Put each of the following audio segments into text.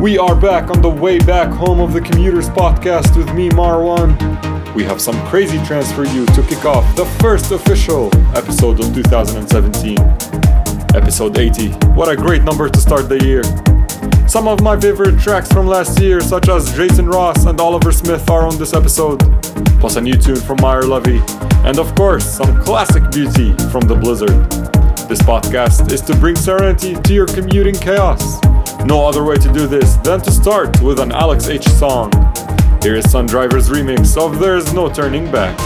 We are back on the way back home of the Commuters Podcast with me, Marwan. We have some crazy trance for you to kick off the first official episode of 2017. Episode 80. What a great number to start the year. Some of my favorite tracks from last year, such as Jason Ross and Oliver Smith, are on this episode, plus a new tune from Maor Levi, and of course, some classic beauty from the Blizzard. This podcast is to bring serenity to your commuting chaos. No other way to do this than to start with an Alex H song. Here is Sundriver's remix of There's No Turning Back.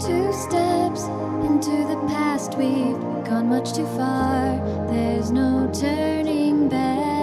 Two steps into the past, we've gone much too far. There's no turning back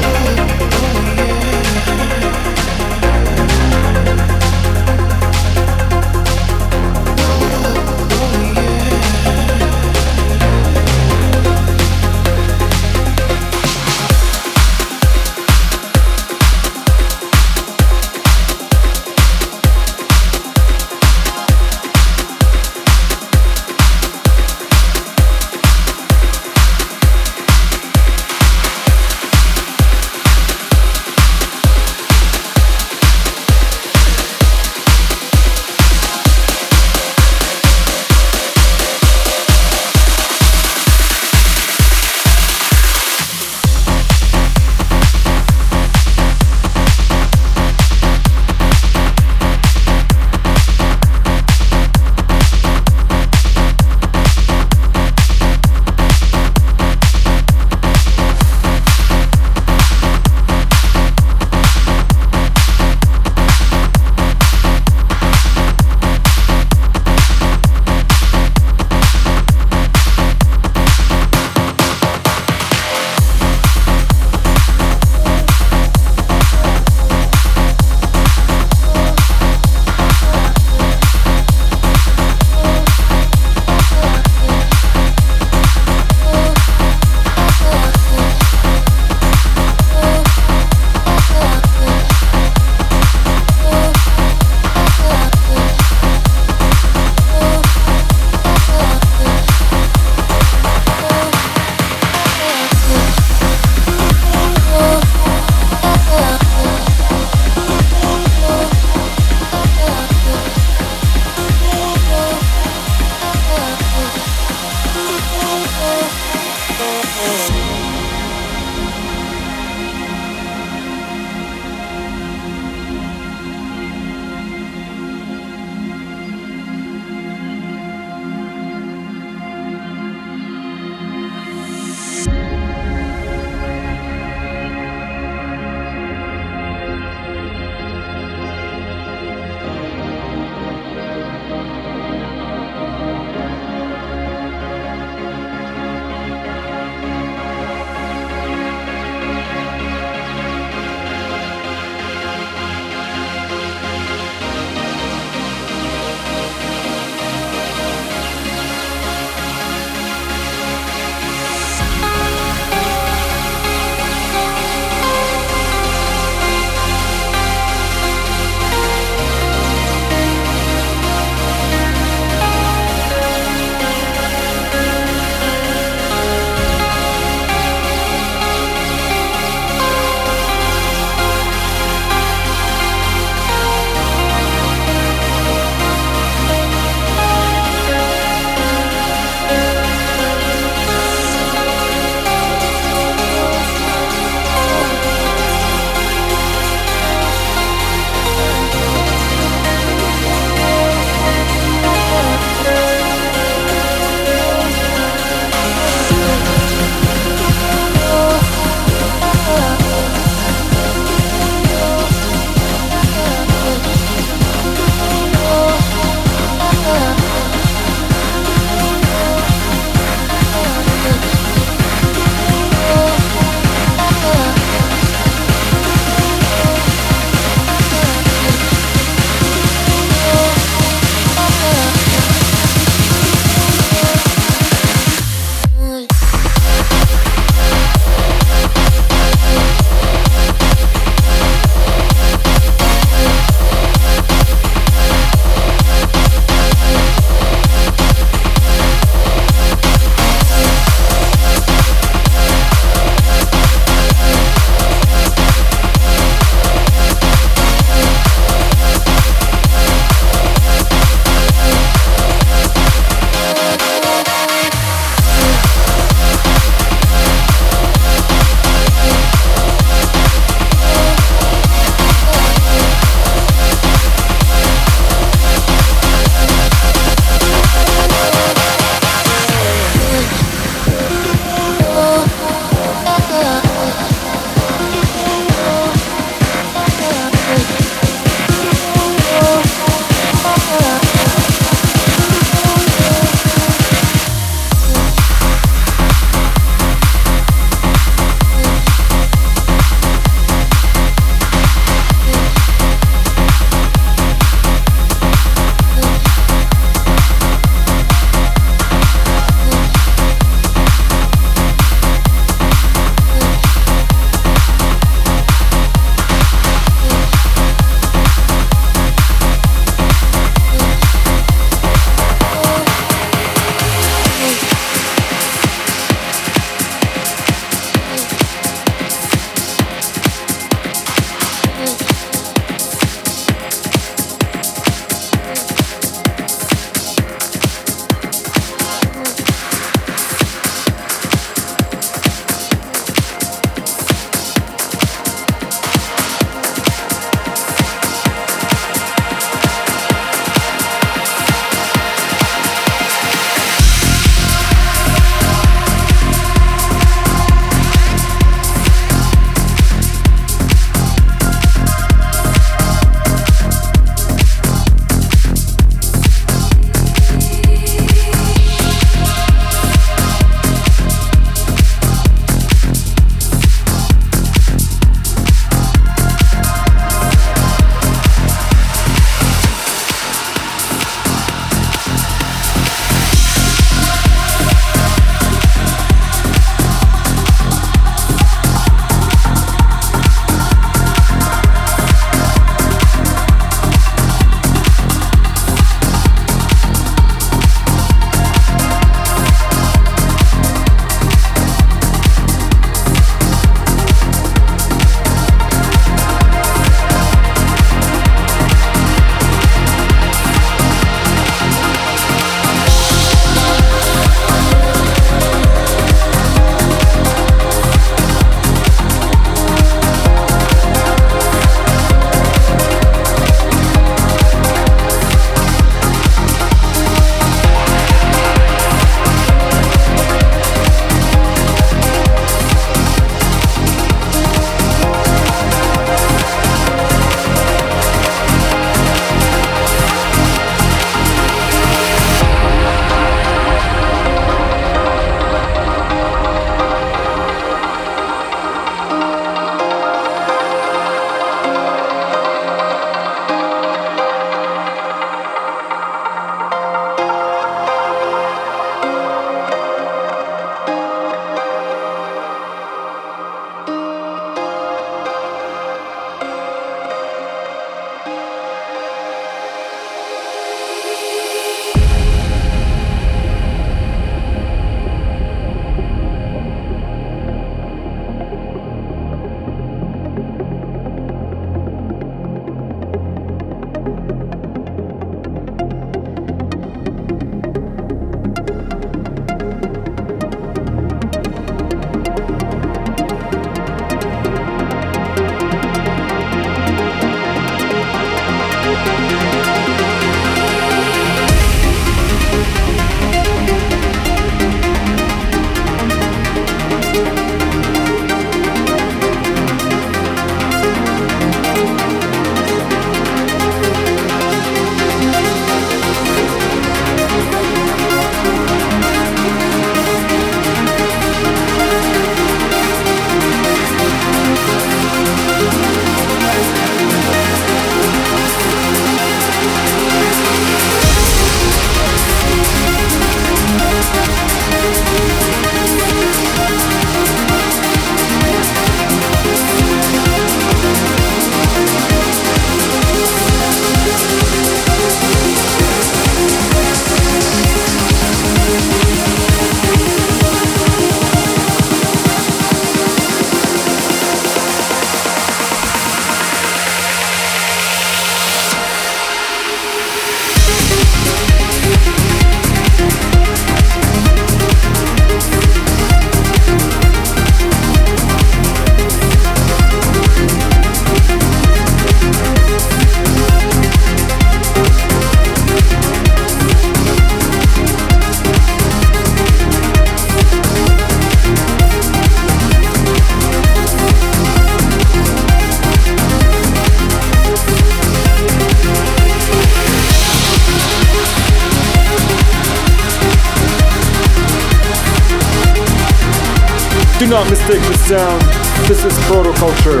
not mistake the sound. This is Protoculture.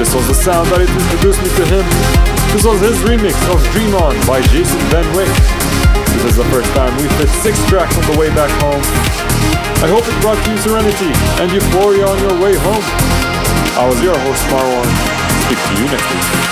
This was the sound that introduced me to him. This was his remix of Dream On by Jason Van. This is the first time we fit six tracks on the way back home. I hope it brought you serenity and euphoria on your way home. I was your host Marwan. Speak to you next week.